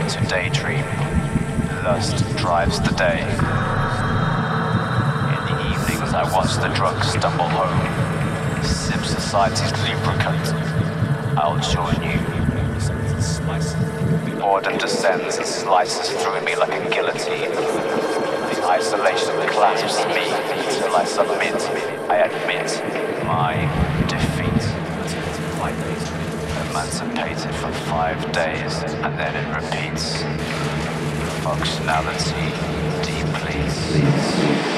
to daydream. Lust drives the day. In the evenings, I watch the drugs stumble home. Sip society's lubricant. I'll join you. Boredom descends and slices through me like a guillotine. The isolation clasps me until I submit. I admit my meditated for five days and then it repeats functionality depletes.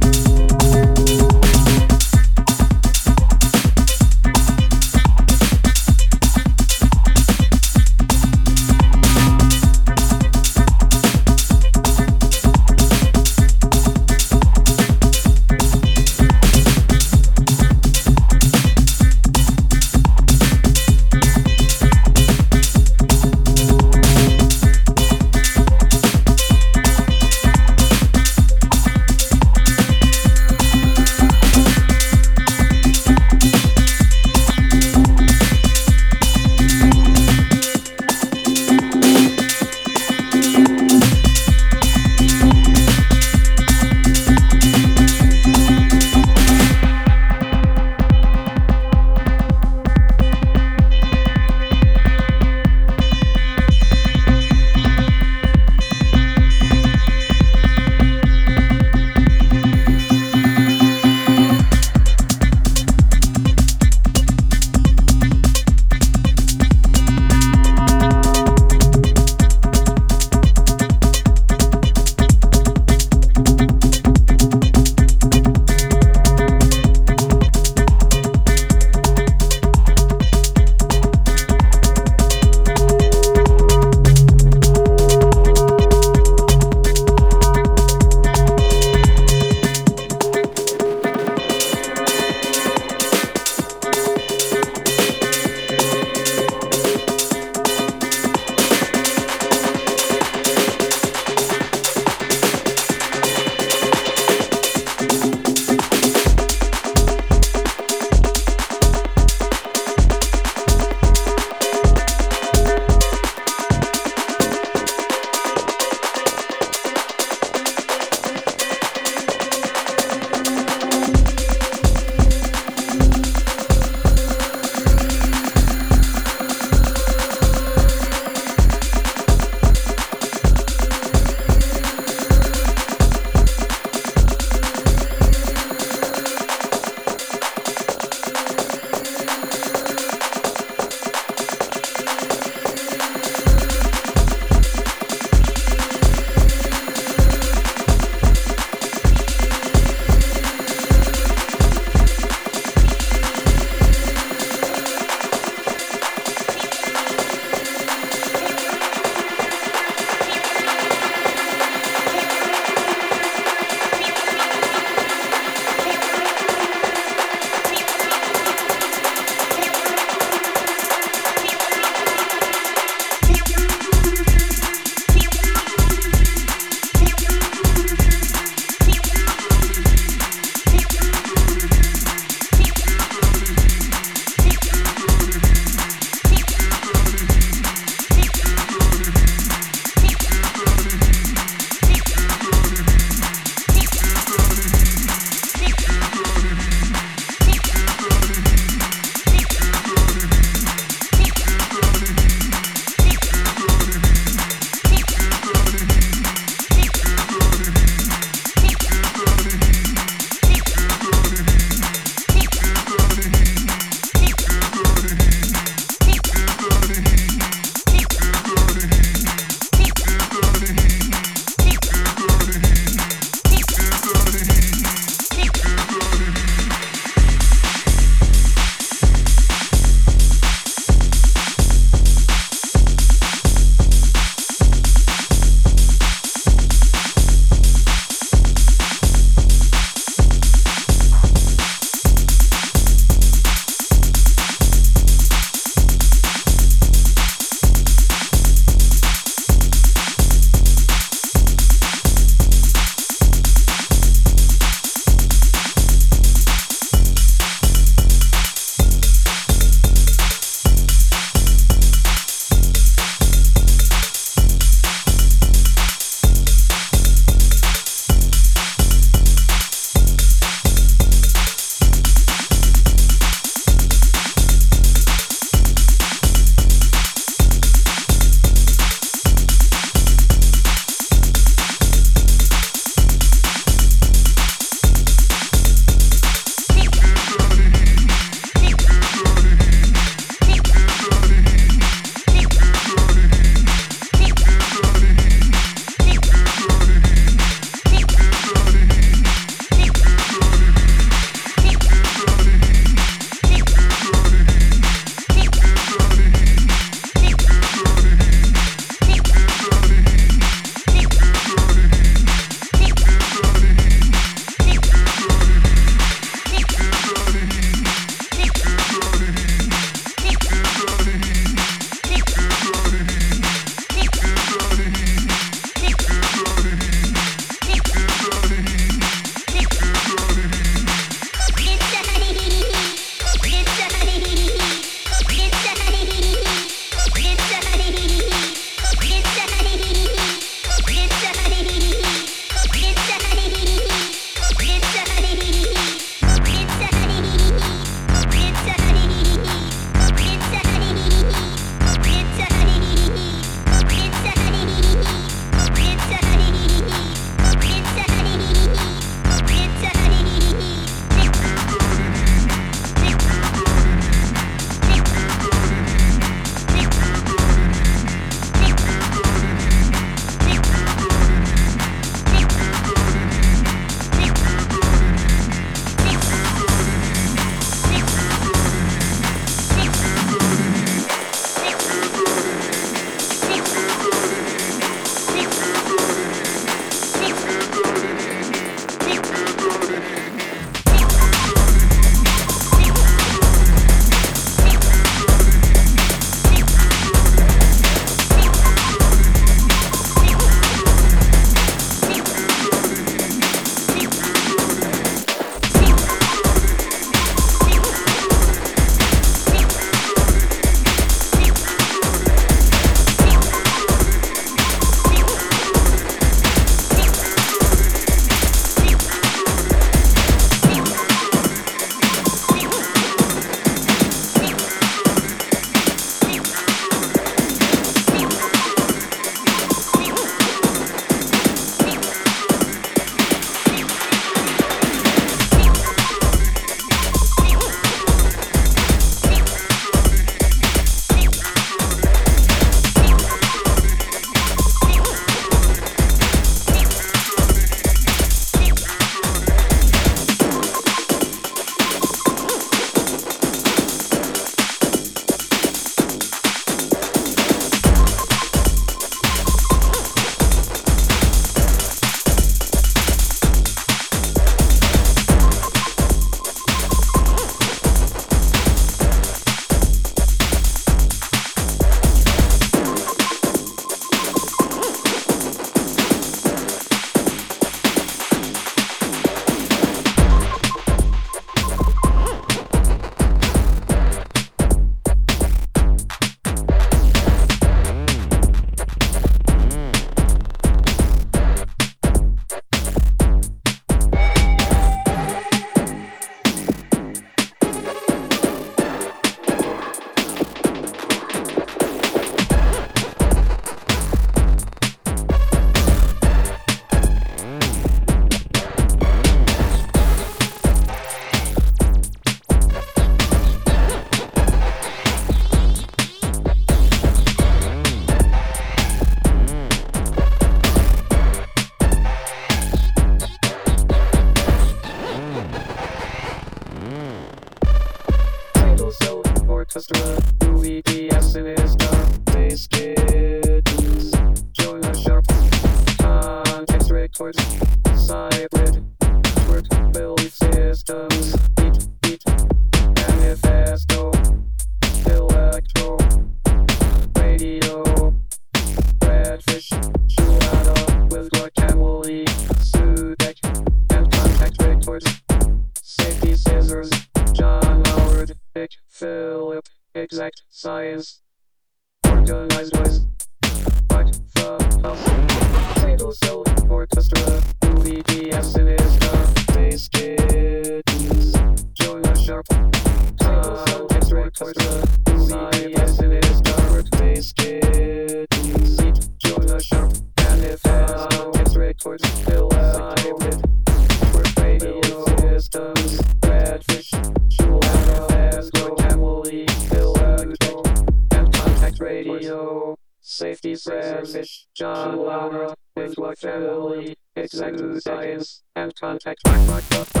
Contact Rock Rock